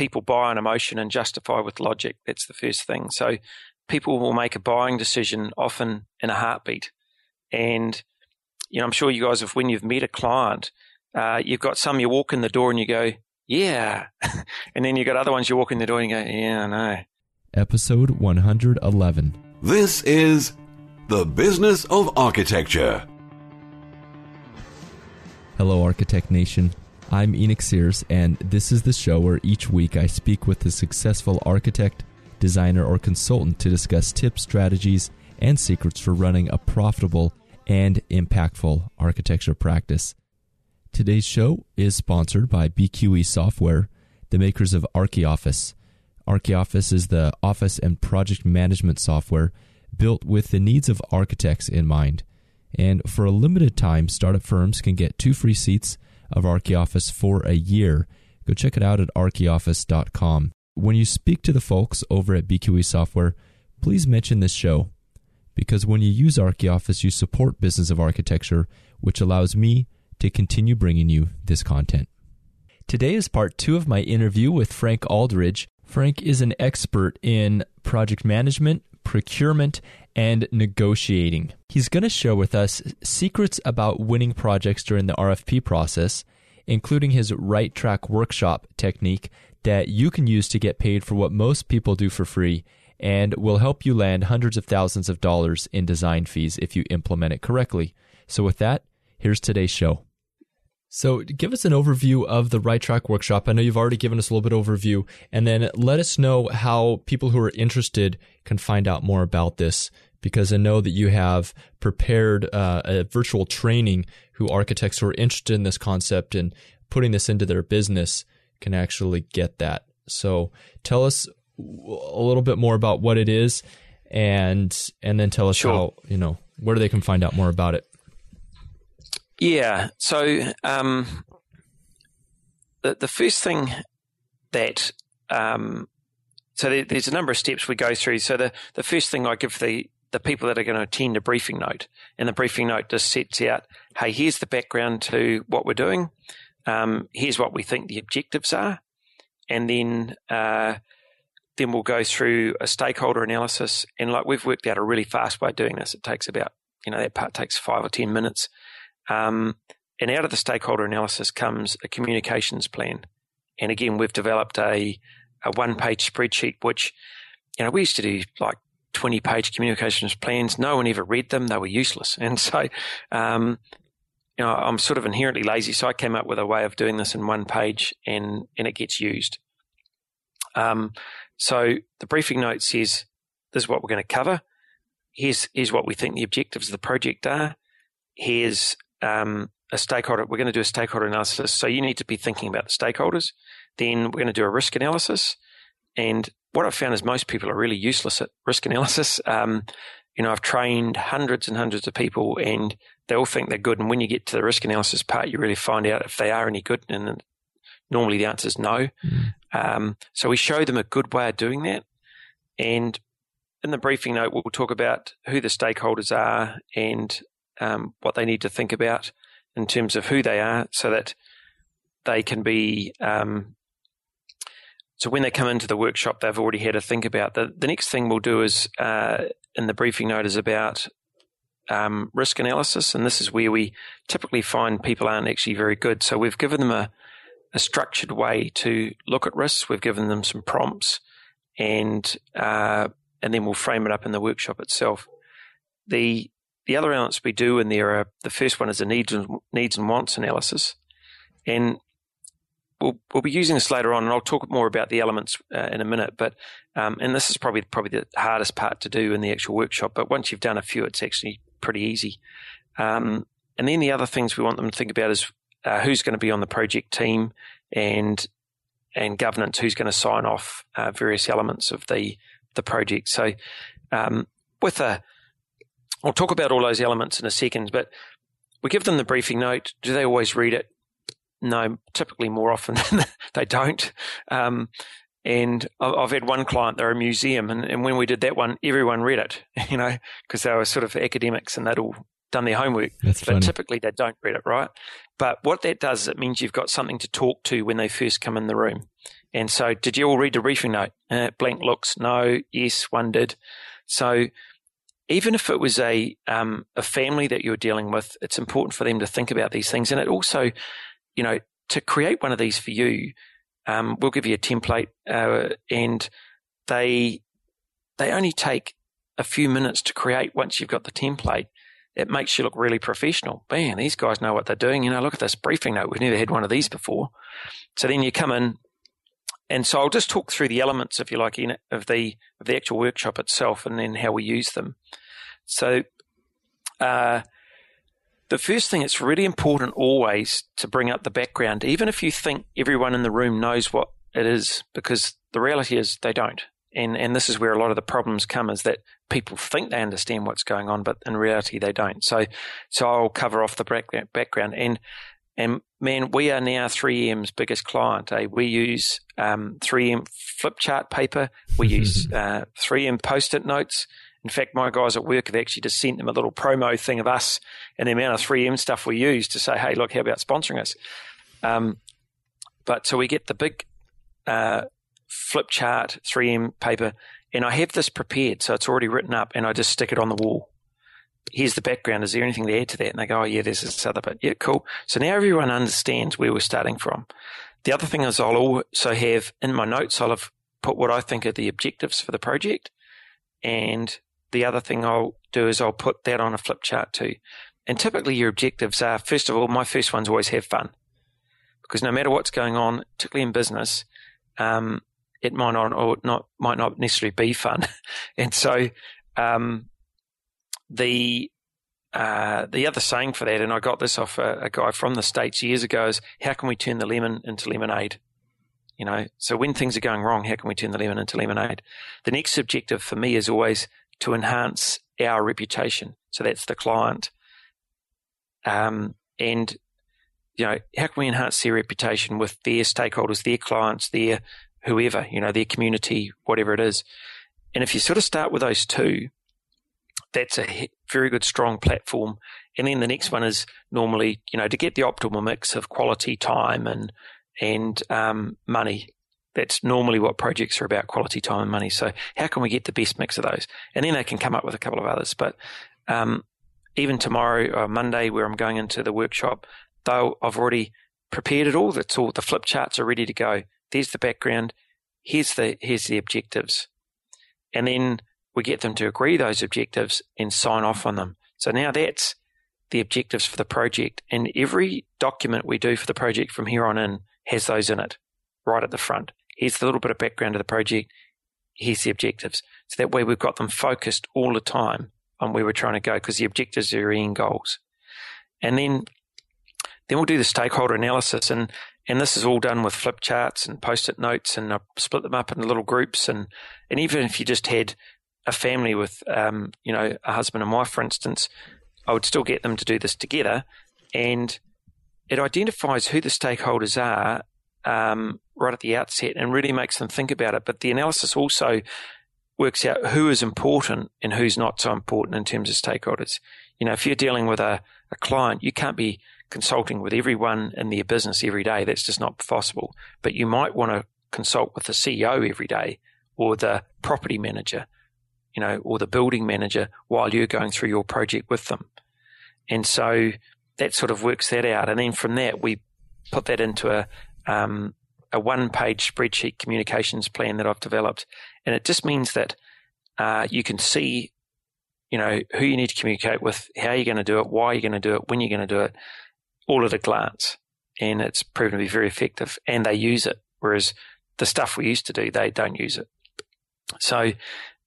people buy on emotion and justify with logic. That's the first thing. So people will make a buying decision often in a heartbeat. And, you know, I'm sure you guys have, when you've met a client, uh, you've got some you walk in the door and you go, yeah. and then you've got other ones you walk in the door and you go, yeah, no. Episode 111. This is The Business of Architecture. Hello, Architect Nation. I'm Enoch Sears, and this is the show where each week I speak with a successful architect, designer, or consultant to discuss tips, strategies, and secrets for running a profitable and impactful architecture practice. Today's show is sponsored by BQE Software, the makers of ArchiOffice. ArchiOffice is the office and project management software built with the needs of architects in mind. And for a limited time, startup firms can get two free seats of ArchiOffice for a year. Go check it out at archioffice.com. When you speak to the folks over at BQE Software, please mention this show because when you use ArchiOffice, you support Business of Architecture, which allows me to continue bringing you this content. Today is part two of my interview with Frank Aldridge. Frank is an expert in project management, procurement, and negotiating. He's going to share with us secrets about winning projects during the RFP process, including his right track workshop technique that you can use to get paid for what most people do for free and will help you land hundreds of thousands of dollars in design fees if you implement it correctly. So, with that, here's today's show. So, give us an overview of the Right Track Workshop. I know you've already given us a little bit overview, and then let us know how people who are interested can find out more about this. Because I know that you have prepared uh, a virtual training who architects who are interested in this concept and putting this into their business can actually get that. So, tell us a little bit more about what it is, and and then tell us sure. how you know where they can find out more about it. Yeah. So um, the the first thing that um, so there, there's a number of steps we go through. So the the first thing I give the the people that are going to attend a briefing note, and the briefing note just sets out, hey, here's the background to what we're doing. Um, here's what we think the objectives are, and then uh, then we'll go through a stakeholder analysis. And like we've worked out a really fast way of doing this. It takes about you know that part takes five or ten minutes. Um, and out of the stakeholder analysis comes a communications plan. And again, we've developed a, a one page spreadsheet, which, you know, we used to do like 20 page communications plans. No one ever read them. They were useless. And so, um, you know, I'm sort of inherently lazy. So I came up with a way of doing this in one page and, and it gets used. Um, so the briefing note says, this is what we're going to cover. Here's, here's what we think the objectives of the project are. Here's um, a stakeholder, we're going to do a stakeholder analysis. So you need to be thinking about the stakeholders. Then we're going to do a risk analysis. And what I've found is most people are really useless at risk analysis. Um, you know, I've trained hundreds and hundreds of people and they all think they're good. And when you get to the risk analysis part, you really find out if they are any good. And normally the answer is no. Mm. Um, so we show them a good way of doing that. And in the briefing note, we'll talk about who the stakeholders are and um, what they need to think about in terms of who they are so that they can be um, so when they come into the workshop they've already had to think about the, the next thing we'll do is uh, in the briefing note is about um, risk analysis and this is where we typically find people aren't actually very good. So we've given them a, a structured way to look at risks. We've given them some prompts and uh, and then we'll frame it up in the workshop itself. The the other elements we do in there are the first one is a needs and, needs and wants analysis. And we'll, we'll be using this later on, and I'll talk more about the elements uh, in a minute. But um, and this is probably probably the hardest part to do in the actual workshop. But once you've done a few, it's actually pretty easy. Um, and then the other things we want them to think about is uh, who's going to be on the project team and and governance, who's going to sign off uh, various elements of the the project. So um, with a I'll talk about all those elements in a second, but we give them the briefing note. Do they always read it? No, typically more often they don't. Um, and I've had one client, they're a museum, and, and, when we did that one, everyone read it, you know, because they were sort of academics and they'd all done their homework. That's but funny. typically they don't read it, right? But what that does is it means you've got something to talk to when they first come in the room. And so, did you all read the briefing note? Uh, blank looks, no, yes, one did. So, even if it was a um, a family that you're dealing with, it's important for them to think about these things. And it also, you know, to create one of these for you, um, we'll give you a template, uh, and they they only take a few minutes to create once you've got the template it makes you look really professional. Man, these guys know what they're doing. You know, look at this briefing note. We've never had one of these before. So then you come in, and so I'll just talk through the elements, if you like, in of the of the actual workshop itself, and then how we use them. So, uh, the first thing it's really important always to bring up the background, even if you think everyone in the room knows what it is, because the reality is they don't and and this is where a lot of the problems come is that people think they understand what's going on, but in reality they don't. So so I'll cover off the background and and man, we are now 3M's biggest client. Eh? We use um, 3M flip chart paper. We use uh, 3M post-it notes. In fact, my guys at work have actually just sent them a little promo thing of us and the amount of 3M stuff we use to say, hey, look, how about sponsoring us? Um, but so we get the big uh, flip chart, 3M paper, and I have this prepared, so it's already written up, and I just stick it on the wall. Here's the background. Is there anything to add to that? And they go, oh, yeah, there's this other bit. Yeah, cool. So now everyone understands where we're starting from. The other thing is I'll also have in my notes, I'll have put what I think are the objectives for the project. And the other thing I'll do is I'll put that on a flip chart too. And typically your objectives are, first of all, my first one's always have fun. Because no matter what's going on, particularly in business, um, it might not or not might not necessarily be fun. and so um, the uh, the other saying for that, and I got this off a, a, guy from the states years ago, is how can we turn the lemon into lemonade? You know, so when things are going wrong, how can we turn the lemon into lemonade? The next objective for me is always to enhance our reputation. So that's the client. Um, and you know, how can we enhance their reputation with their stakeholders, their clients, their whoever, you know, their community, whatever it is. And if you sort of start with those two, that's a very good, strong platform. And then the next one is normally, you know, to get the optimal mix of quality, time, and and um, money. That's normally what projects are about: quality, time, and money. So, how can we get the best mix of those? And then they can come up with a couple of others. But um, even tomorrow or Monday, where I'm going into the workshop, though I've already prepared it all. That's all. The flip charts are ready to go there's the background, here's the here's the objectives. And then we get them to agree those objectives and sign off on them. So now that's the objectives for the project. And every document we do for the project from here on in has those in it, right at the front. Here's the little bit of background of the project. Here's the objectives. So that way we've got them focused all the time on where we're trying to go because the objectives are end goals. And then then we'll do the stakeholder analysis and and this is all done with flip charts and post-it notes, and I split them up into little groups. And and even if you just had a family with, um, you know, a husband and wife, for instance, I would still get them to do this together, and it identifies who the stakeholders are um, right at the outset, and really makes them think about it. But the analysis also works out who is important and who's not so important in terms of stakeholders. You know, if you're dealing with a, a client, you can't be consulting with everyone in their business every day. That's just not possible. But you might want to consult with the CEO every day or the property manager, you know, or the building manager while you're going through your project with them. And so that sort of works that out. And then from that, we put that into a, um, a one page spreadsheet communications plan that I've developed. And it just means that uh, you can see, you know, who you need to communicate with, how you're going to do it, why you're going to do it, when you're going to do it, all at a glance. And it's proven to be very effective and they use it. Whereas the stuff we used to do, they don't use it. So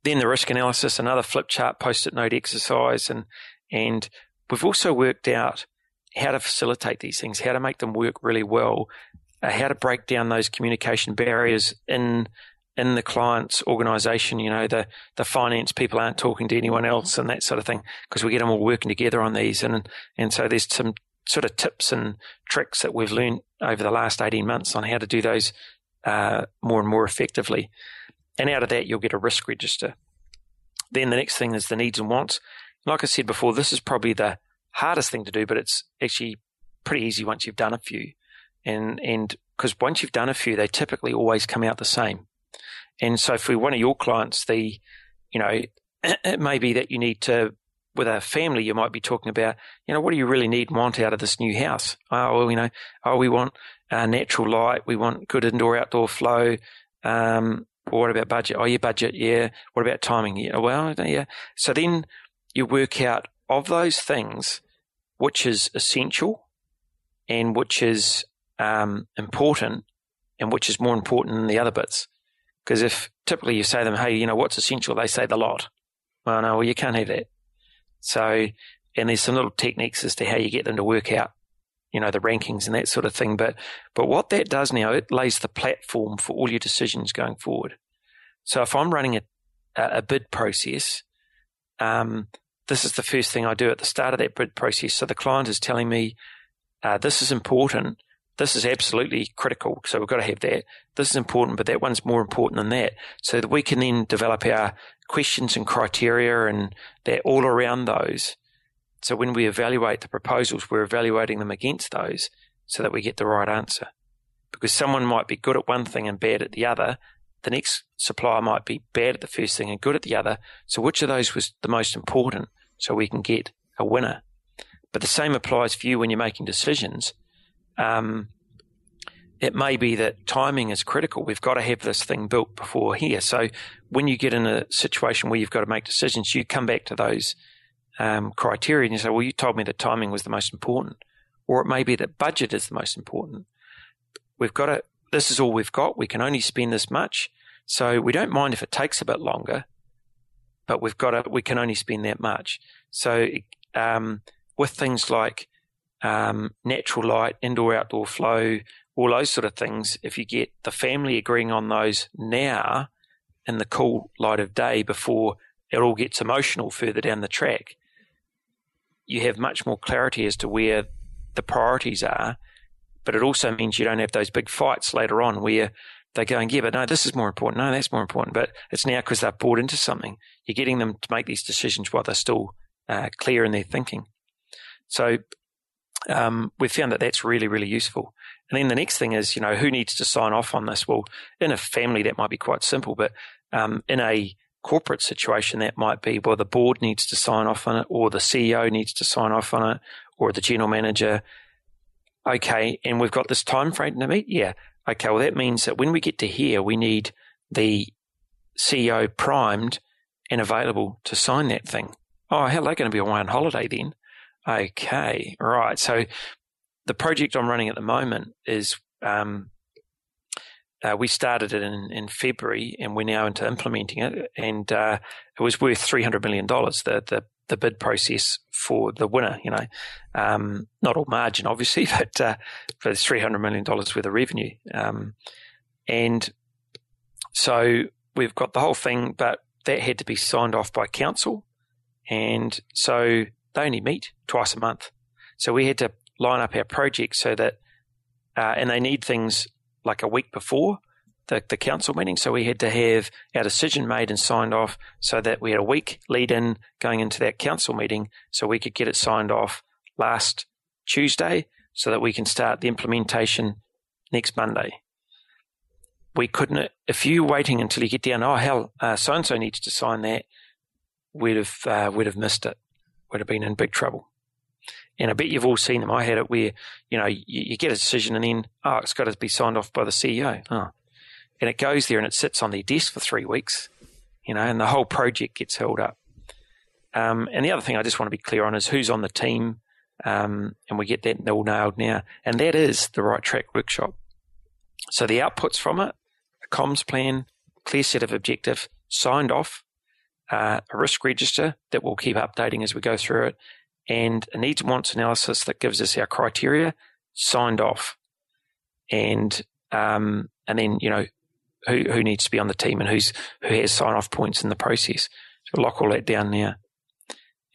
then the risk analysis, another flip chart post-it note exercise. And, and we've also worked out how to facilitate these things, how to make them work really well, uh, how to break down those communication barriers in in the client's organization, you know, the, the finance people aren't talking to anyone else and that sort of thing because we get them all working together on these. And, and so there's some sort of tips and tricks that we've learned over the last 18 months on how to do those uh, more and more effectively. And out of that, you'll get a risk register. Then the next thing is the needs and wants. Like I said before, this is probably the hardest thing to do, but it's actually pretty easy once you've done a few. And and because once you've done a few, they typically always come out the same. And so for one of your clients, the, you know, it may be that you need to, with a family, you might be talking about, you know, what do you really need and want out of this new house? Oh, well, you know, oh, we want uh, natural light. We want good indoor outdoor flow. Um, or what about budget? Oh, your budget. Yeah. What about timing? Yeah. Well, yeah. So then you work out of those things, which is essential and which is um, important and which is more important than the other bits. Because if typically you say to them, hey, you know, what's essential? They say the lot. Well, no, well, you can't have that. So, and there's some little techniques as to how you get them to work out, you know, the rankings and that sort of thing. But, but what that does now, it lays the platform for all your decisions going forward. So if I'm running a, a bid process, um, this is the first thing I do at the start of that bid process. So the client is telling me, uh, this is important. This is absolutely critical. So we've got to have that. This is important, but that one's more important than that. So that we can then develop our questions and criteria and that all around those. So when we evaluate the proposals, we're evaluating them against those so that we get the right answer. Because someone might be good at one thing and bad at the other. The next supplier might be bad at the first thing and good at the other. So which of those was the most important so we can get a winner? But the same applies for you when you're making decisions. Um, it may be that timing is critical. We've got to have this thing built before here. So when you get in a situation where you've got to make decisions, you come back to those um, criteria and you say, well, you told me that timing was the most important. Or it may be that budget is the most important. We've got to, this is all we've got. We can only spend this much. So we don't mind if it takes a bit longer, but we've got to, we can only spend that much. So, um, with things like, um, natural light, indoor outdoor flow, all those sort of things, if you get the family agreeing on those now in the cool light of day before it all gets emotional further down the track, you have much more clarity as to where the priorities are. But it also means you don't have those big fights later on where they're going, yeah, but no, this is more important. No, that's more important. But it's now because they've bought into something. You're getting them to make these decisions while they're still uh, clear in their thinking. So um, we've found that that's really, really useful. And then the next thing is, you know, who needs to sign off on this? Well, in a family, that might be quite simple, but um, in a corporate situation, that might be, well, the board needs to sign off on it, or the CEO needs to sign off on it, or the general manager. Okay, and we've got this time frame to meet. Yeah. Okay, well, that means that when we get to here, we need the CEO primed and available to sign that thing. Oh, hell, they're going to be away on holiday then. Okay, right. So the project I'm running at the moment is um, uh, we started it in, in February and we're now into implementing it. And uh, it was worth $300 million, the, the, the bid process for the winner, you know. Um, not all margin, obviously, but, uh, but it's $300 million worth of revenue. Um, and so we've got the whole thing, but that had to be signed off by council. And so they only meet twice a month. So we had to line up our projects so that, uh, and they need things like a week before the, the council meeting. So we had to have our decision made and signed off so that we had a week lead in going into that council meeting so we could get it signed off last Tuesday so that we can start the implementation next Monday. We couldn't, if you're waiting until you get down, oh, hell, so and so needs to sign that, we'd have, uh, we'd have missed it. We'd have been in big trouble. And I bet you've all seen them. I had it where, you know, you, you, get a decision and then, oh, it's got to be signed off by the CEO. Oh. And it goes there and it sits on their desk for three weeks, you know, and the whole project gets held up. Um, and the other thing I just want to be clear on is who's on the team. Um, and we get that all nailed now. And that is the right track workshop. So the outputs from it, a comms plan, clear set of objective, signed off, uh, a risk register that we'll keep updating as we go through it, and a needs and wants analysis that gives us our criteria signed off, and um, and then you know who who needs to be on the team and who's who has sign off points in the process. So lock all that down now,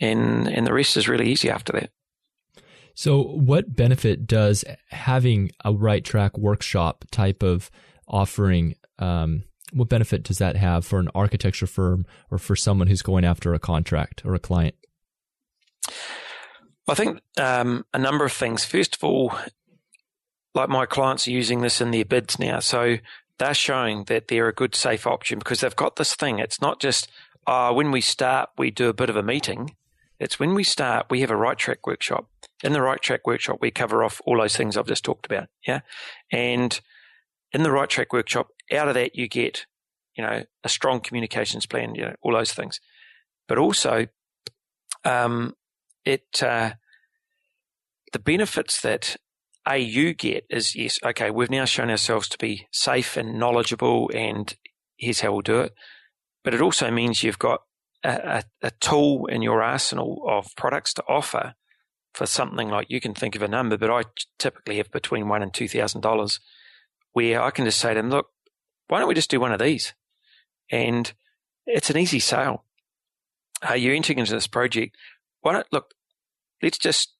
and and the rest is really easy after that. So, what benefit does having a right track workshop type of offering? Um, what benefit does that have for an architecture firm or for someone who's going after a contract or a client? I think um, a number of things. First of all, like my clients are using this in their bids now. So they're showing that they're a good, safe option because they've got this thing. It's not just, uh, when we start, we do a bit of a meeting. It's when we start, we have a right track workshop. In the right track workshop, we cover off all those things I've just talked about. Yeah. And in the right track workshop, out of that, you get, you know, a strong communications plan, you know, all those things. But also, um, it, uh, the benefits that a you get is yes, okay, we've now shown ourselves to be safe and knowledgeable, and here's how we'll do it. But it also means you've got a, a, a tool in your arsenal of products to offer for something like you can think of a number, but I typically have between one and two thousand dollars, where I can just say to them, look, why don't we just do one of these? And it's an easy sale. Uh, you're entering into this project. Why don't look? Let's just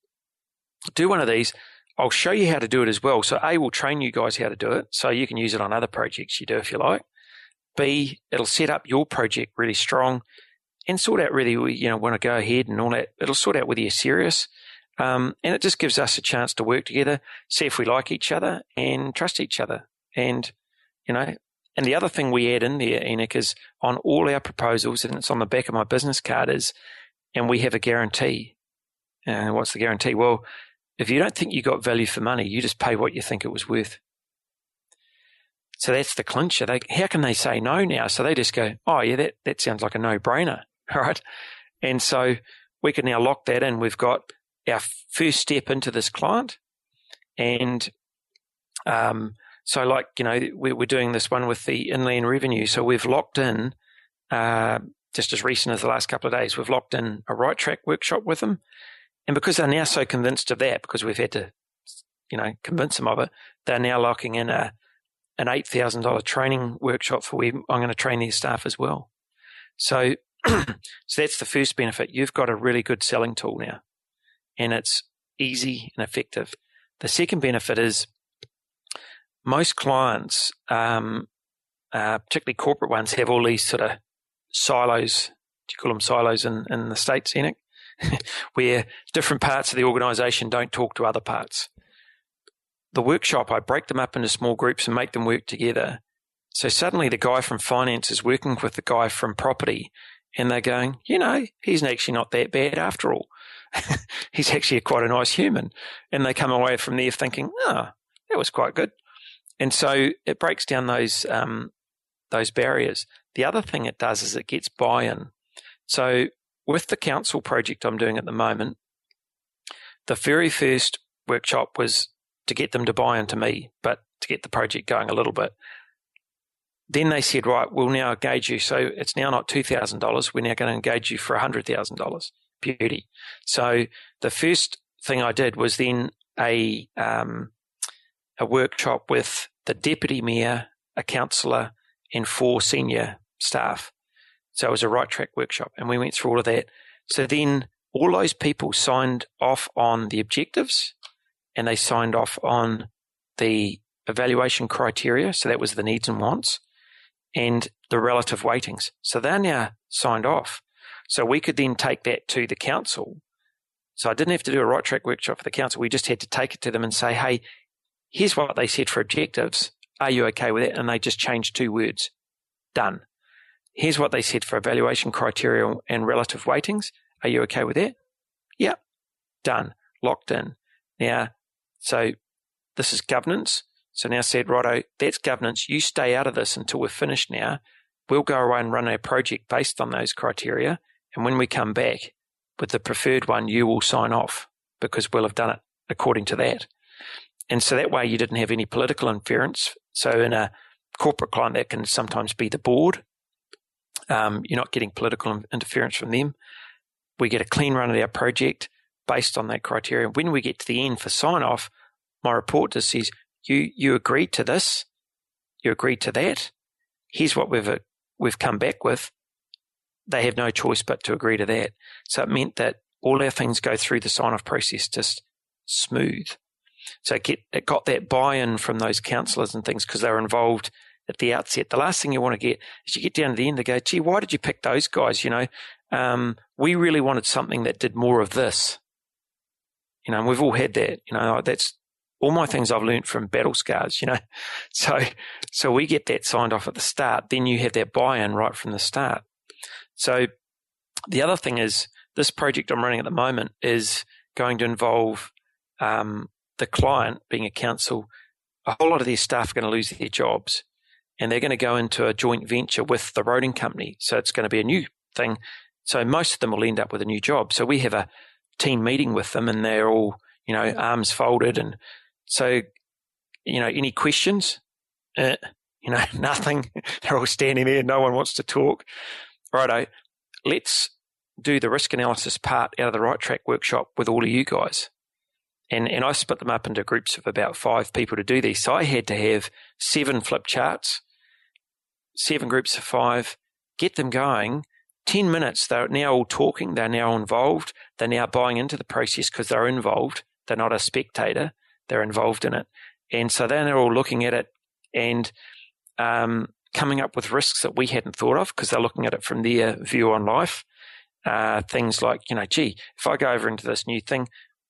do one of these. I'll show you how to do it as well. So A will train you guys how to do it, so you can use it on other projects you do if you like. B, it'll set up your project really strong and sort out really you know want to go ahead and all that. It'll sort out whether you're serious, um, and it just gives us a chance to work together, see if we like each other, and trust each other. And you know, and the other thing we add in there, Enoch, is on all our proposals, and it's on the back of my business card, is and we have a guarantee. And what's the guarantee? Well, if you don't think you got value for money, you just pay what you think it was worth. So that's the clincher. They, how can they say no now? So they just go, oh, yeah, that, that sounds like a no brainer. Right. And so we can now lock that in. We've got our first step into this client. And um, so, like, you know, we're doing this one with the inland revenue. So we've locked in, uh, just as recent as the last couple of days, we've locked in a right track workshop with them. And because they're now so convinced of that, because we've had to, you know, convince them of it, they're now locking in a an eight thousand dollar training workshop for where I'm going to train their staff as well. So, so that's the first benefit. You've got a really good selling tool now, and it's easy and effective. The second benefit is most clients, um, uh, particularly corporate ones, have all these sort of silos. Do you call them silos in, in the States, Enoch? where different parts of the organization don't talk to other parts. The workshop, I break them up into small groups and make them work together. So suddenly the guy from finance is working with the guy from property and they're going, you know, he's actually not that bad after all. he's actually quite a nice human. And they come away from there thinking, oh, that was quite good. And so it breaks down those, um, those barriers. The other thing it does is it gets buy-in. So with the council project I'm doing at the moment, the very first workshop was to get them to buy into me, but to get the project going a little bit. Then they said, right, we'll now engage you. So it's now not $2,000. We're now going to engage you for $100,000. Beauty. So the first thing I did was then a, um, a workshop with the deputy mayor, a councillor, and four senior staff. So it was a right track workshop and we went through all of that. So then all those people signed off on the objectives and they signed off on the evaluation criteria. So that was the needs and wants and the relative weightings. So they're now signed off. So we could then take that to the council. So I didn't have to do a right track workshop for the council. We just had to take it to them and say, Hey, here's what they said for objectives. Are you okay with it? And they just changed two words. Done. Here's what they said for evaluation criteria and relative weightings. Are you okay with that? Yeah. Done. Locked in. Now, so this is governance. So now said, righto, that's governance. You stay out of this until we're finished now. We'll go away and run a project based on those criteria. And when we come back with the preferred one, you will sign off because we'll have done it according to that. And so that way you didn't have any political interference. So in a corporate client, that can sometimes be the board um, you're not getting political interference from them. We get a clean run of our project based on that criteria. When we get to the end for sign off, my report just says, you, you agreed to this. You agreed to that. Here's what we've, uh, we've come back with. They have no choice but to agree to that. So it meant that all our things go through the sign off process just smooth. So it, get, it got that buy in from those councillors and things because they were involved at the outset. The last thing you want to get is you get down to the end, they go, gee, why did you pick those guys? You know, um, we really wanted something that did more of this. You know, and we've all had that. You know, that's all my things I've learned from battle scars, you know. So, so we get that signed off at the start. Then you have that buy-in right from the start. So the other thing is this project I'm running at the moment is going to involve um, the client being a council. A whole lot of their staff are going to lose their jobs and they're going to go into a joint venture with the roading company. So it's going to be a new thing. So most of them will end up with a new job. So we have a team meeting with them and they're all, you know, arms folded. And so, you know, any questions? Uh, you know, nothing. they're all standing there. No one wants to talk. Righto. Let's do the risk analysis part out of the right track workshop with all of you guys. And, and I split them up into groups of about five people to do these. So I had to have seven flip charts seven groups of five, get them going. 10 minutes, they're now all talking, they're now involved, they're now buying into the process because they're involved. They're not a spectator, they're involved in it. And so then they're all looking at it and um, coming up with risks that we hadn't thought of because they're looking at it from their view on life. Uh, things like, you know, gee, if I go over into this new thing,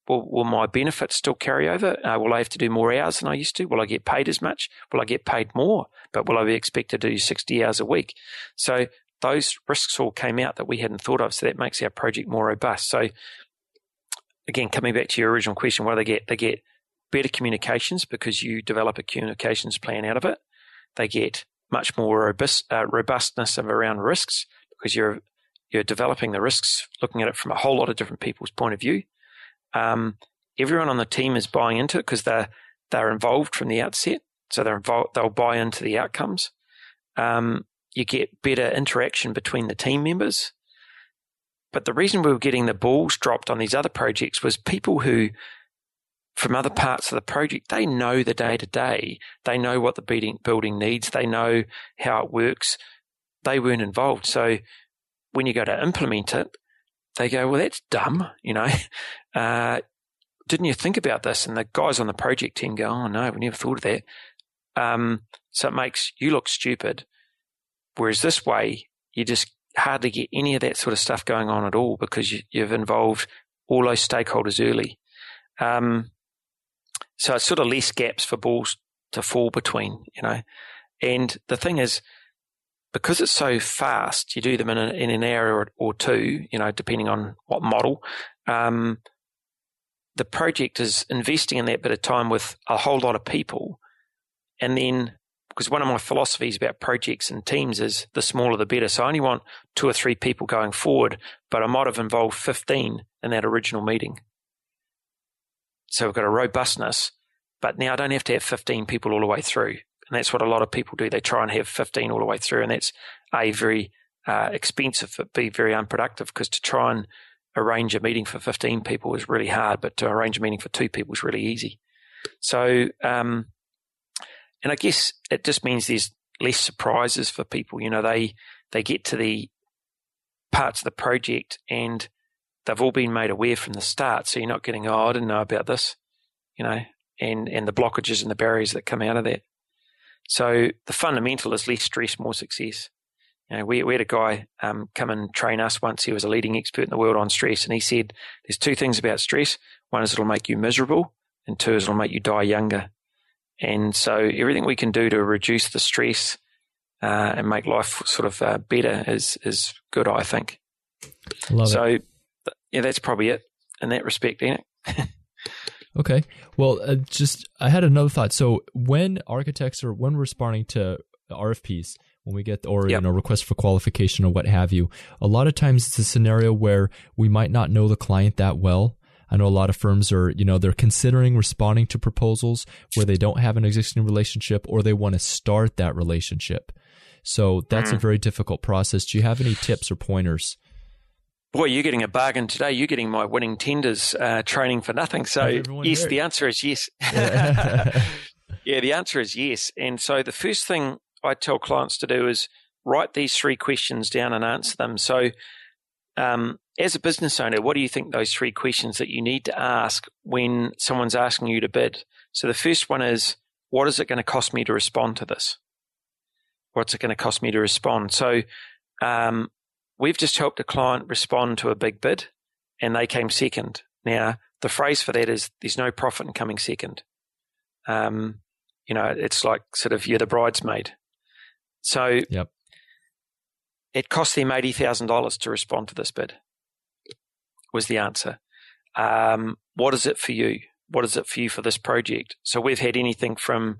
Will, will my benefits still carry over? Uh, will I have to do more hours than I used to? Will I get paid as much? Will I get paid more? But will I be expected to do 60 hours a week? So those risks all came out that we hadn't thought of. So that makes our project more robust. So again, coming back to your original question, what do they get? They get better communications because you develop a communications plan out of it. They get much more robust, uh, robustness around risks because you're you're developing the risks, looking at it from a whole lot of different people's point of view. Um, everyone on the team is buying into it because they're they're involved from the outset, so they're involved. They'll buy into the outcomes. Um, you get better interaction between the team members. But the reason we were getting the balls dropped on these other projects was people who, from other parts of the project, they know the day to day. They know what the building, building needs. They know how it works. They weren't involved. So when you go to implement it, they go, well, that's dumb, you know. Uh, didn't you think about this? And the guys on the project team go, oh, no, we never thought of that. Um, so it makes you look stupid. Whereas this way, you just hardly get any of that sort of stuff going on at all because you, have involved all those stakeholders early. Um, so it's sort of less gaps for balls to fall between, you know. And the thing is, because it's so fast, you do them in, a, in an hour or, or, two, you know, depending on what model. Um, the project is investing in that bit of time with a whole lot of people. And then, because one of my philosophies about projects and teams is the smaller the better. So I only want two or three people going forward, but I might have involved 15 in that original meeting. So we've got a robustness, but now I don't have to have 15 people all the way through. And that's what a lot of people do. They try and have 15 all the way through. And that's A, very uh, expensive, but very unproductive because to try and arrange a meeting for 15 people is really hard, but to arrange a meeting for two people is really easy. So, um, and I guess it just means there's less surprises for people. You know, they, they get to the parts of the project and they've all been made aware from the start. So you're not getting, oh, I didn't know about this, you know, and, and the blockages and the barriers that come out of that. So the fundamental is less stress, more success. You know, we, we had a guy um, come and train us once. He was a leading expert in the world on stress, and he said, "There's two things about stress. One is it'll make you miserable, and two is it'll make you die younger." And so everything we can do to reduce the stress uh, and make life sort of uh, better is is good. I think. Love so, it. yeah, that's probably it in that respect, Enoch. Okay. Well, uh, just I had another thought. So when architects are when responding to RFPs, when we get or yep. you know request for qualification or what have you, a lot of times it's a scenario where we might not know the client that well. I know a lot of firms are, you know, they're considering responding to proposals where they don't have an existing relationship or they want to start that relationship. So that's mm. a very difficult process. Do you have any tips or pointers Boy, you're getting a bargain today. You're getting my winning tenders uh, training for nothing. So, yes, the answer is yes. yeah, the answer is yes. And so, the first thing I tell clients to do is write these three questions down and answer them. So, um, as a business owner, what do you think those three questions that you need to ask when someone's asking you to bid? So, the first one is, what is it going to cost me to respond to this? What's it going to cost me to respond? So, um, We've just helped a client respond to a big bid and they came second. Now, the phrase for that is there's no profit in coming second. Um, you know, it's like sort of you're the bridesmaid. So yep. it cost them eighty thousand dollars to respond to this bid. Was the answer. Um, what is it for you? What is it for you for this project? So we've had anything from,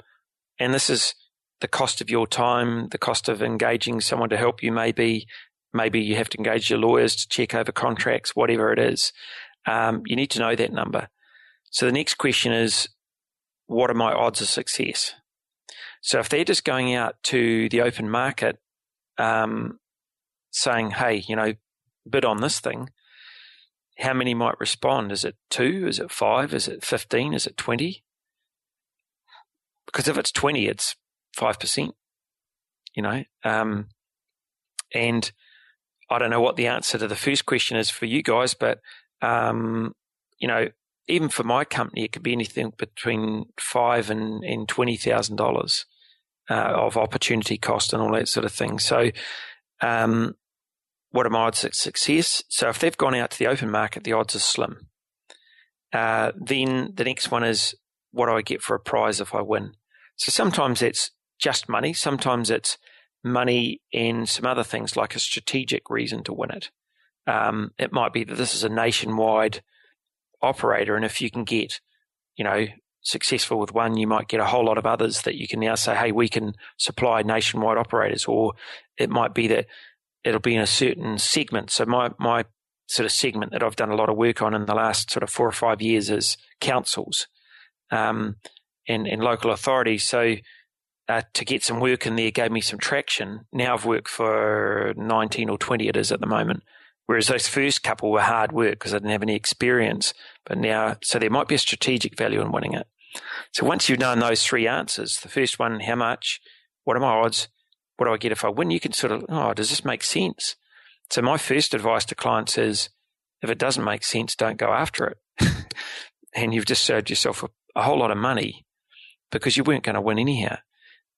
and this is the cost of your time, the cost of engaging someone to help you. Maybe, maybe you have to engage your lawyers to check over contracts, whatever it is. Um, you need to know that number. So the next question is, what are my odds of success? So if they're just going out to the open market, um, saying, "Hey, you know, bid on this thing," how many might respond? Is it two? Is it five? Is it fifteen? Is it twenty? Because if it's twenty, it's five percent. You know, um, and I don't know what the answer to the first question is for you guys, but um, you know, even for my company, it could be anything between five and, and twenty thousand uh, dollars of opportunity cost and all that sort of thing. So, um, what are my odds of success? So, if they've gone out to the open market, the odds are slim. Uh, then the next one is what do I get for a prize if I win? So sometimes it's just money. Sometimes it's money and some other things like a strategic reason to win it. Um, it might be that this is a nationwide operator, and if you can get, you know, successful with one, you might get a whole lot of others that you can now say, hey, we can supply nationwide operators, or it might be that it'll be in a certain segment. So my my sort of segment that I've done a lot of work on in the last sort of four or five years is councils um, and, and local authorities. So uh, to get some work in there gave me some traction. Now I've worked for 19 or 20 it is at the moment. Whereas those first couple were hard work because I didn't have any experience. But now, so there might be a strategic value in winning it. So once you've known those three answers, the first one, how much? What are my odds? What do I get if I win? You can sort of, oh, does this make sense? So my first advice to clients is if it doesn't make sense, don't go after it. and you've just served yourself a, a whole lot of money because you weren't going to win anyhow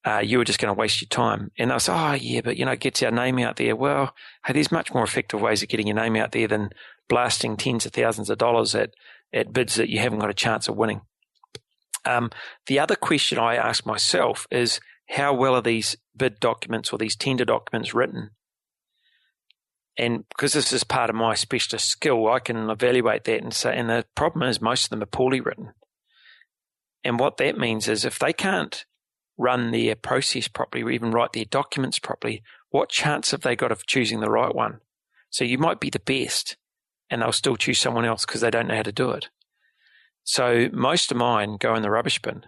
uh, you were just going to waste your time. And I was, oh yeah, but you know, it gets our name out there. Well, hey, there's much more effective ways of getting your name out there than blasting tens of thousands of dollars at, at bids that you haven't got a chance of winning. Um, the other question I ask myself is how well are these bid documents or these tender documents written? And because this is part of my specialist skill, I can evaluate that and say, and the problem is most of them are poorly written. And what that means is if they can't run their process properly or even write their documents properly, what chance have they got of choosing the right one? So you might be the best and they'll still choose someone else because they don't know how to do it. So most of mine go in the rubbish bin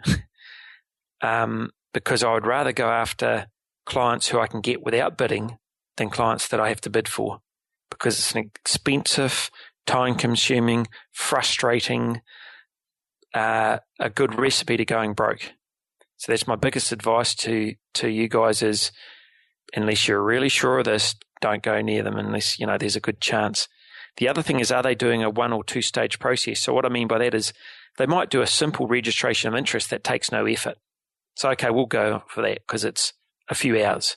um, because I would rather go after clients who I can get without bidding than clients that I have to bid for because it's an expensive, time consuming, frustrating, uh, a good recipe to going broke. So that's my biggest advice to to you guys is unless you're really sure of this, don't go near them unless you know there's a good chance. The other thing is, are they doing a one or two stage process? So what I mean by that is they might do a simple registration of interest that takes no effort. So okay, we'll go for that because it's a few hours.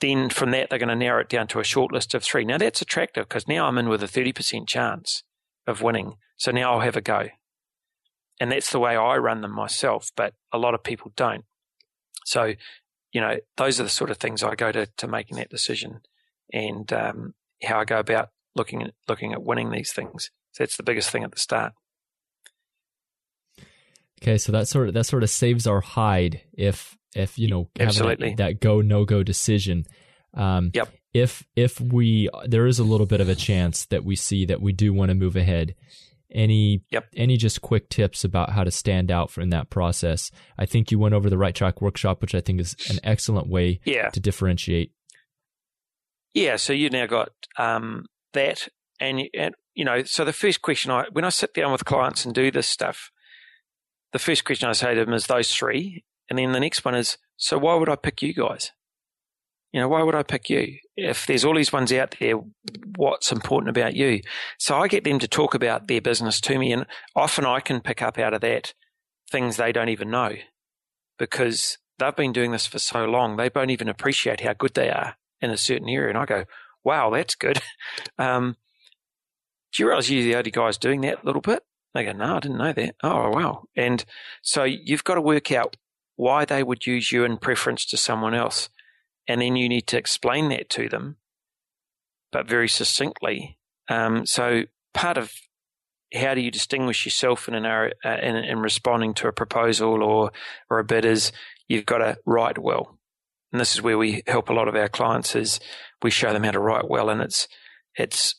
Then from that, they're going to narrow it down to a short list of three. Now that's attractive because now I'm in with a 30% chance of winning. So now I'll have a go and that's the way I run them myself, but a lot of people don't. So, you know, those are the sort of things I go to to making that decision, and um, how I go about looking at looking at winning these things. So that's the biggest thing at the start. Okay, so that sort of that sort of saves our hide if if you know Absolutely. that, that go no go decision. Um, yep. If if we there is a little bit of a chance that we see that we do want to move ahead, any yep. any just quick tips about how to stand out in that process? I think you went over the right track workshop, which I think is an excellent way yeah. to differentiate. Yeah, so you now got um, that, and, and you know, so the first question I when I sit down with clients and do this stuff, the first question I say to them is those three, and then the next one is, so why would I pick you guys? You know, why would I pick you? If there's all these ones out there, what's important about you? So I get them to talk about their business to me, and often I can pick up out of that things they don't even know because they've been doing this for so long, they don't even appreciate how good they are in a certain area. And I go, wow, that's good. Um, do you realize you're the only guys doing that little bit? They go, no, I didn't know that. Oh, wow. And so you've got to work out why they would use you in preference to someone else. And then you need to explain that to them, but very succinctly. Um, so part of how do you distinguish yourself in, an, uh, in, in responding to a proposal or, or a bid is you've got to write well. And this is where we help a lot of our clients is we show them how to write well and it's, it's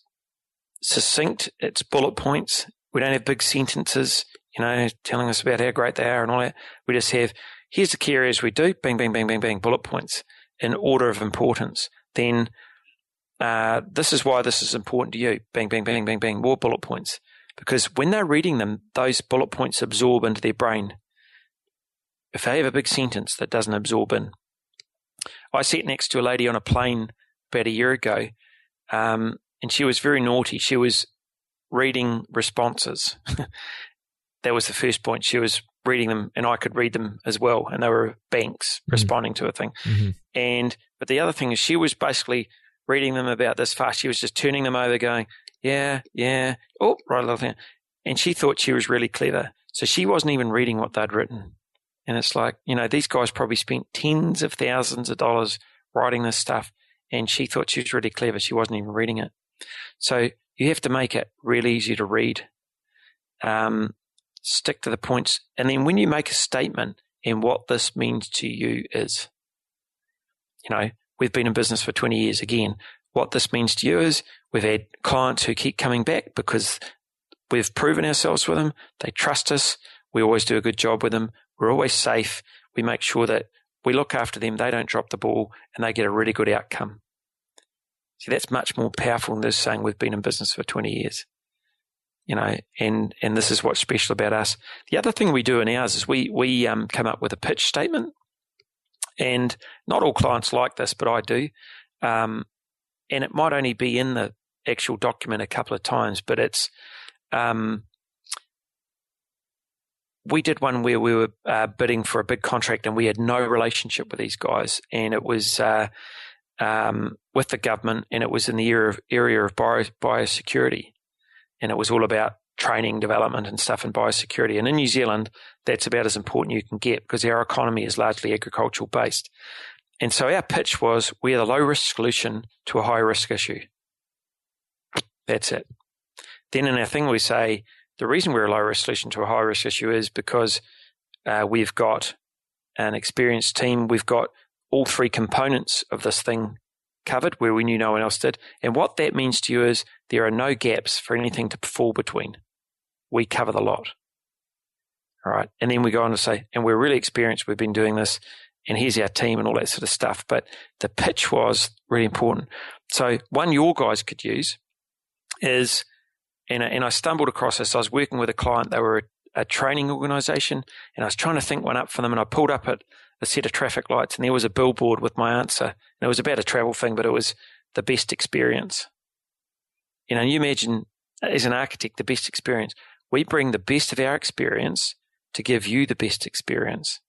succinct. It's bullet points. We don't have big sentences, you know, telling us about how great they are and all that. We just have, here's the key areas we do, bang, bang, bang, bang, bang, bullet points in order of importance. Then, uh, this is why this is important to you. Bang, bang, bang, bang, bang, more bullet points. Because when they're reading them, those bullet points absorb into their brain. If they have a big sentence that doesn't absorb in. I sat next to a lady on a plane about a year ago, um, and she was very naughty. She was reading responses. that was the first point. She was reading them, and I could read them as well. And they were banks mm-hmm. responding to a thing. Mm-hmm. And but the other thing is, she was basically reading them about this fast. She was just turning them over, going, "Yeah, yeah, oh, right, little thing." And she thought she was really clever, so she wasn't even reading what they'd written. And it's like, you know, these guys probably spent tens of thousands of dollars writing this stuff, and she thought she was really clever. She wasn't even reading it. So you have to make it really easy to read. Um, stick to the points. And then when you make a statement and what this means to you is, you know, we've been in business for 20 years. Again, what this means to you is we've had clients who keep coming back because we've proven ourselves with them. They trust us. We always do a good job with them. We're always safe. We make sure that we look after them. They don't drop the ball and they get a really good outcome. See, that's much more powerful than this saying we've been in business for 20 years. You know, and, and this is what's special about us. The other thing we do in ours is we, we um, come up with a pitch statement. And not all clients like this, but I do. Um, and it might only be in the actual document a couple of times, but it's, um, we did one where we were uh, bidding for a big contract and we had no relationship with these guys. And it was, uh, um, with the government, and it was in the area of, area of bio, biosecurity, and it was all about training, development, and stuff and biosecurity. And in New Zealand, that's about as important you can get because our economy is largely agricultural based. And so our pitch was we're the low risk solution to a high risk issue. That's it. Then in our thing, we say the reason we're a low risk solution to a high risk issue is because uh, we've got an experienced team, we've got all three components of this thing covered where we knew no one else did. And what that means to you is there are no gaps for anything to fall between. We cover the lot. All right. And then we go on to say, and we're really experienced. We've been doing this and here's our team and all that sort of stuff. But the pitch was really important. So one your guys could use is, and, and I stumbled across this. I was working with a client. They were a, a training organization and I was trying to think one up for them and I pulled up at a set of traffic lights, and there was a billboard with my answer. And it was about a travel thing, but it was the best experience. You know, you imagine as an architect, the best experience. We bring the best of our experience to give you the best experience.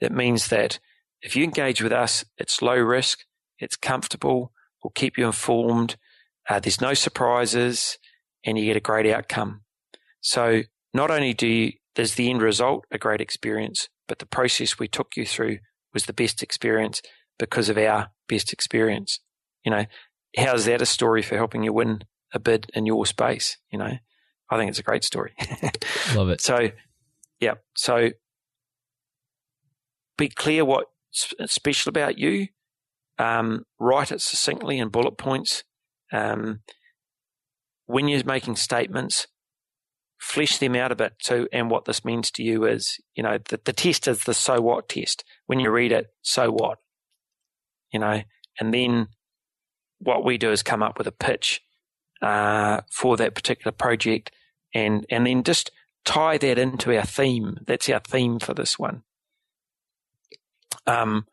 It means that if you engage with us, it's low risk, it's comfortable, we'll keep you informed, uh, there's no surprises, and you get a great outcome. So not only do you, there's the end result a great experience, but the process we took you through was the best experience because of our best experience. You know, how's that a story for helping you win a bid in your space? You know, I think it's a great story. Love it. So, yeah. So be clear what's special about you. Um, write it succinctly in bullet points. Um, when you're making statements, flesh them out a bit. So, and what this means to you is, you know, the, the test is the so what test. When you read it, so what? You know, and then what we do is come up with a pitch uh, for that particular project, and and then just tie that into our theme. That's our theme for this one. Um,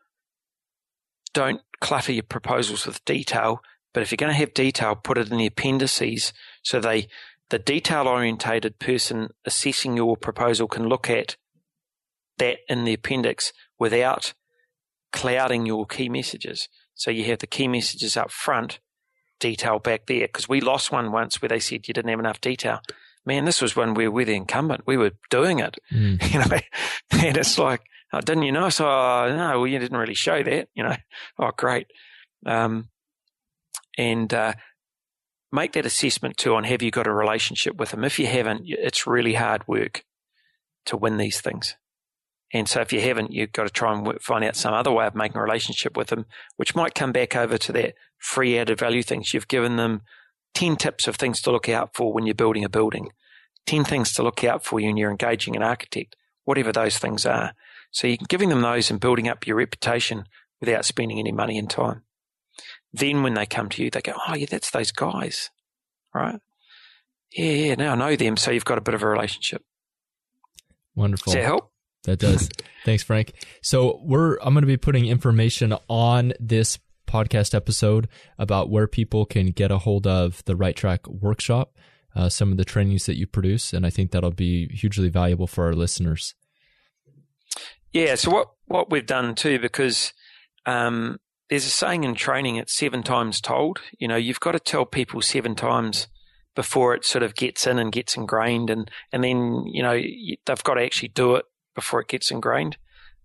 don't clutter your proposals with detail, but if you're going to have detail, put it in the appendices so they the detail orientated person assessing your proposal can look at that in the appendix without clouding your key messages. So you have the key messages up front, detail back there. Because we lost one once where they said you didn't have enough detail. man, this was when we were the incumbent. We were doing it, mm. you know, and it's like, oh, didn't you know? So, oh, no, well, you didn't really show that, you know. Oh, great. Um, and, uh, make that assessment too on have you got a relationship with them? If you haven't, it's really hard work to win these things. And so if you haven't, you've got to try and find out some other way of making a relationship with them, which might come back over to that free added value things. You've given them 10 tips of things to look out for when you're building a building, 10 things to look out for when you're engaging an architect, whatever those things are. So you're giving them those and building up your reputation without spending any money and time. Then when they come to you, they go, Oh, yeah, that's those guys, right? Yeah, yeah, now I know them. So you've got a bit of a relationship. Wonderful. Does that help? That does. Thanks, Frank. So we're I'm going to be putting information on this podcast episode about where people can get a hold of the Right Track workshop, uh, some of the trainings that you produce, and I think that'll be hugely valuable for our listeners. Yeah. So what what we've done too, because um, there's a saying in training: it's seven times told. You know, you've got to tell people seven times before it sort of gets in and gets ingrained, and and then you know they've got to actually do it before it gets ingrained.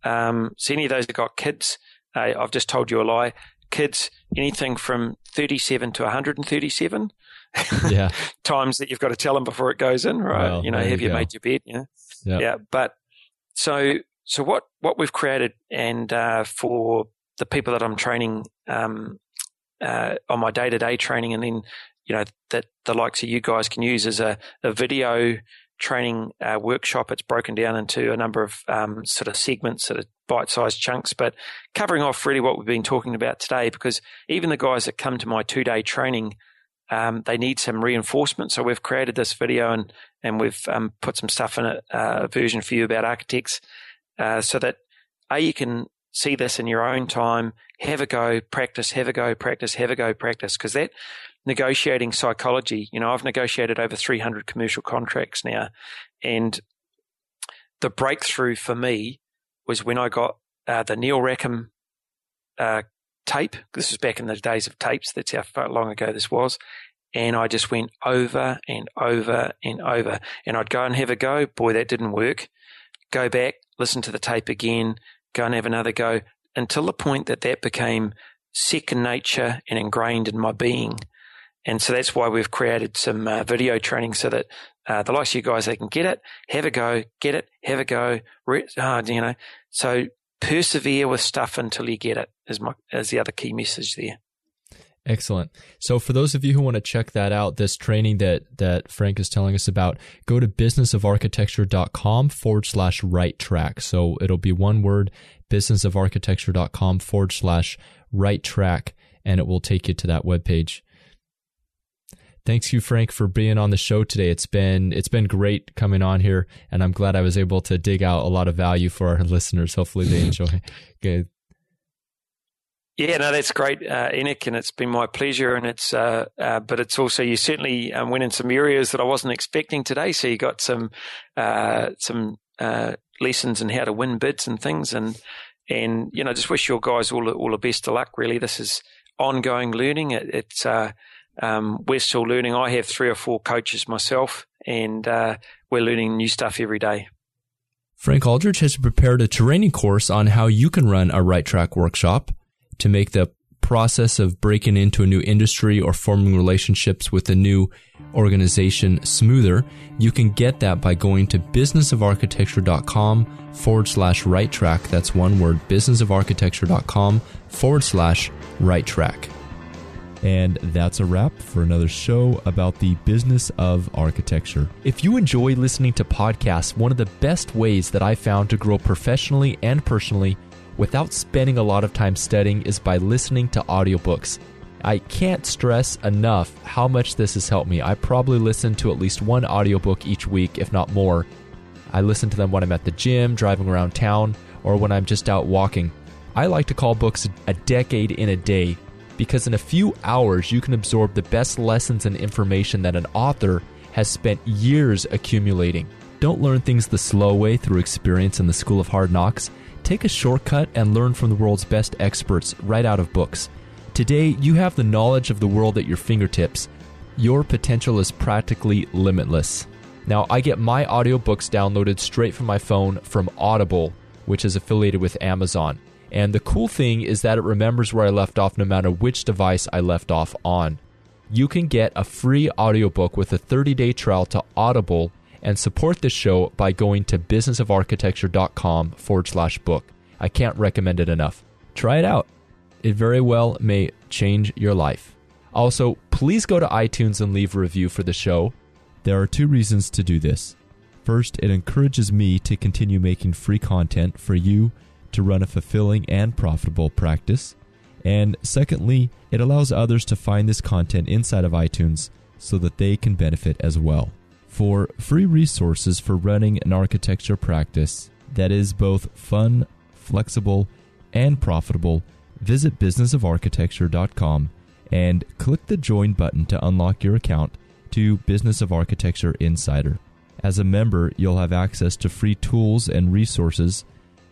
Um, so any of those that got kids, uh, I've just told you a lie. Kids, anything from 37 to 137 yeah. times that you've got to tell them before it goes in, right? Well, you know, have you, you made your bed? Yeah. Yep. Yeah. But so, so what, what we've created and, uh, for the people that I'm training, um, uh, on my day to day training and then, you know, that the likes of you guys can use as a, a video training uh, workshop. It's broken down into a number of um, sort of segments, sort of bite sized chunks, but covering off really what we've been talking about today, because even the guys that come to my two day training, um, they need some reinforcement. So we've created this video and, and we've um, put some stuff in uh, a version for you about architects, uh, so that A, you can see this in your own time, have a go, practice, have a go, practice, have a go, practice, because that negotiating psychology. You know, I've negotiated over 300 commercial contracts now. And the breakthrough for me was when I got uh, the Neil Rackham uh, tape. This was back in the days of tapes. That's how long ago this was. And I just went over and over and over. And I'd go and have a go. Boy, that didn't work. Go back, listen to the tape again, go and have another go until the point that that became second nature and ingrained in my being. And so that's why we've created some uh, video training so that uh, the likes of you guys, they can get it, have a go, get it, have a go, re- uh, you know. So persevere with stuff until you get it is my is the other key message there. Excellent. So for those of you who want to check that out, this training that that Frank is telling us about, go to businessofarchitecture.com forward slash right track. So it'll be one word, businessofarchitecture.com forward slash right track, and it will take you to that webpage. Thanks you, Frank, for being on the show today. It's been it's been great coming on here, and I'm glad I was able to dig out a lot of value for our listeners. Hopefully, they enjoy. Good. Yeah, no, that's great, uh, Enoch, and it's been my pleasure. And it's, uh, uh, but it's also you certainly um, went in some areas that I wasn't expecting today. So you got some uh, some uh, lessons in how to win bids and things, and and you know, just wish your guys all all the best of luck. Really, this is ongoing learning. It, it's uh, um, we're still learning. I have three or four coaches myself, and uh, we're learning new stuff every day. Frank Aldridge has prepared a training course on how you can run a right track workshop to make the process of breaking into a new industry or forming relationships with a new organization smoother. You can get that by going to businessofarchitecture.com forward slash right track. That's one word, businessofarchitecture.com forward slash right track. And that's a wrap for another show about the business of architecture. If you enjoy listening to podcasts, one of the best ways that I found to grow professionally and personally without spending a lot of time studying is by listening to audiobooks. I can't stress enough how much this has helped me. I probably listen to at least one audiobook each week, if not more. I listen to them when I'm at the gym, driving around town, or when I'm just out walking. I like to call books a decade in a day because in a few hours you can absorb the best lessons and information that an author has spent years accumulating. Don't learn things the slow way through experience in the School of Hard Knocks. Take a shortcut and learn from the world's best experts right out of books. Today, you have the knowledge of the world at your fingertips. Your potential is practically limitless. Now, I get my audiobooks downloaded straight from my phone from Audible, which is affiliated with Amazon. And the cool thing is that it remembers where I left off no matter which device I left off on. You can get a free audiobook with a 30 day trial to Audible and support this show by going to businessofarchitecture.com forward slash book. I can't recommend it enough. Try it out. It very well may change your life. Also, please go to iTunes and leave a review for the show. There are two reasons to do this. First, it encourages me to continue making free content for you to run a fulfilling and profitable practice. And secondly, it allows others to find this content inside of iTunes so that they can benefit as well. For free resources for running an architecture practice that is both fun, flexible, and profitable, visit businessofarchitecture.com and click the join button to unlock your account to Business of Architecture Insider. As a member, you'll have access to free tools and resources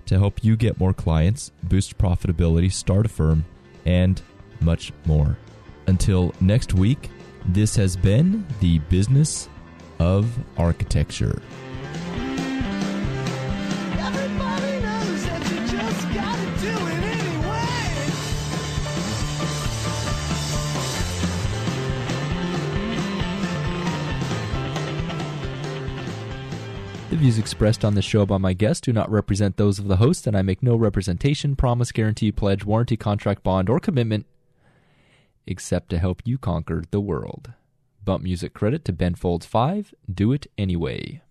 to help you get more clients, boost profitability, start a firm, and much more. Until next week, this has been the Business of Architecture. Views expressed on this show by my guests do not represent those of the host, and I make no representation, promise, guarantee, pledge, warranty, contract, bond, or commitment except to help you conquer the world. Bump music credit to Ben Folds 5. Do it anyway.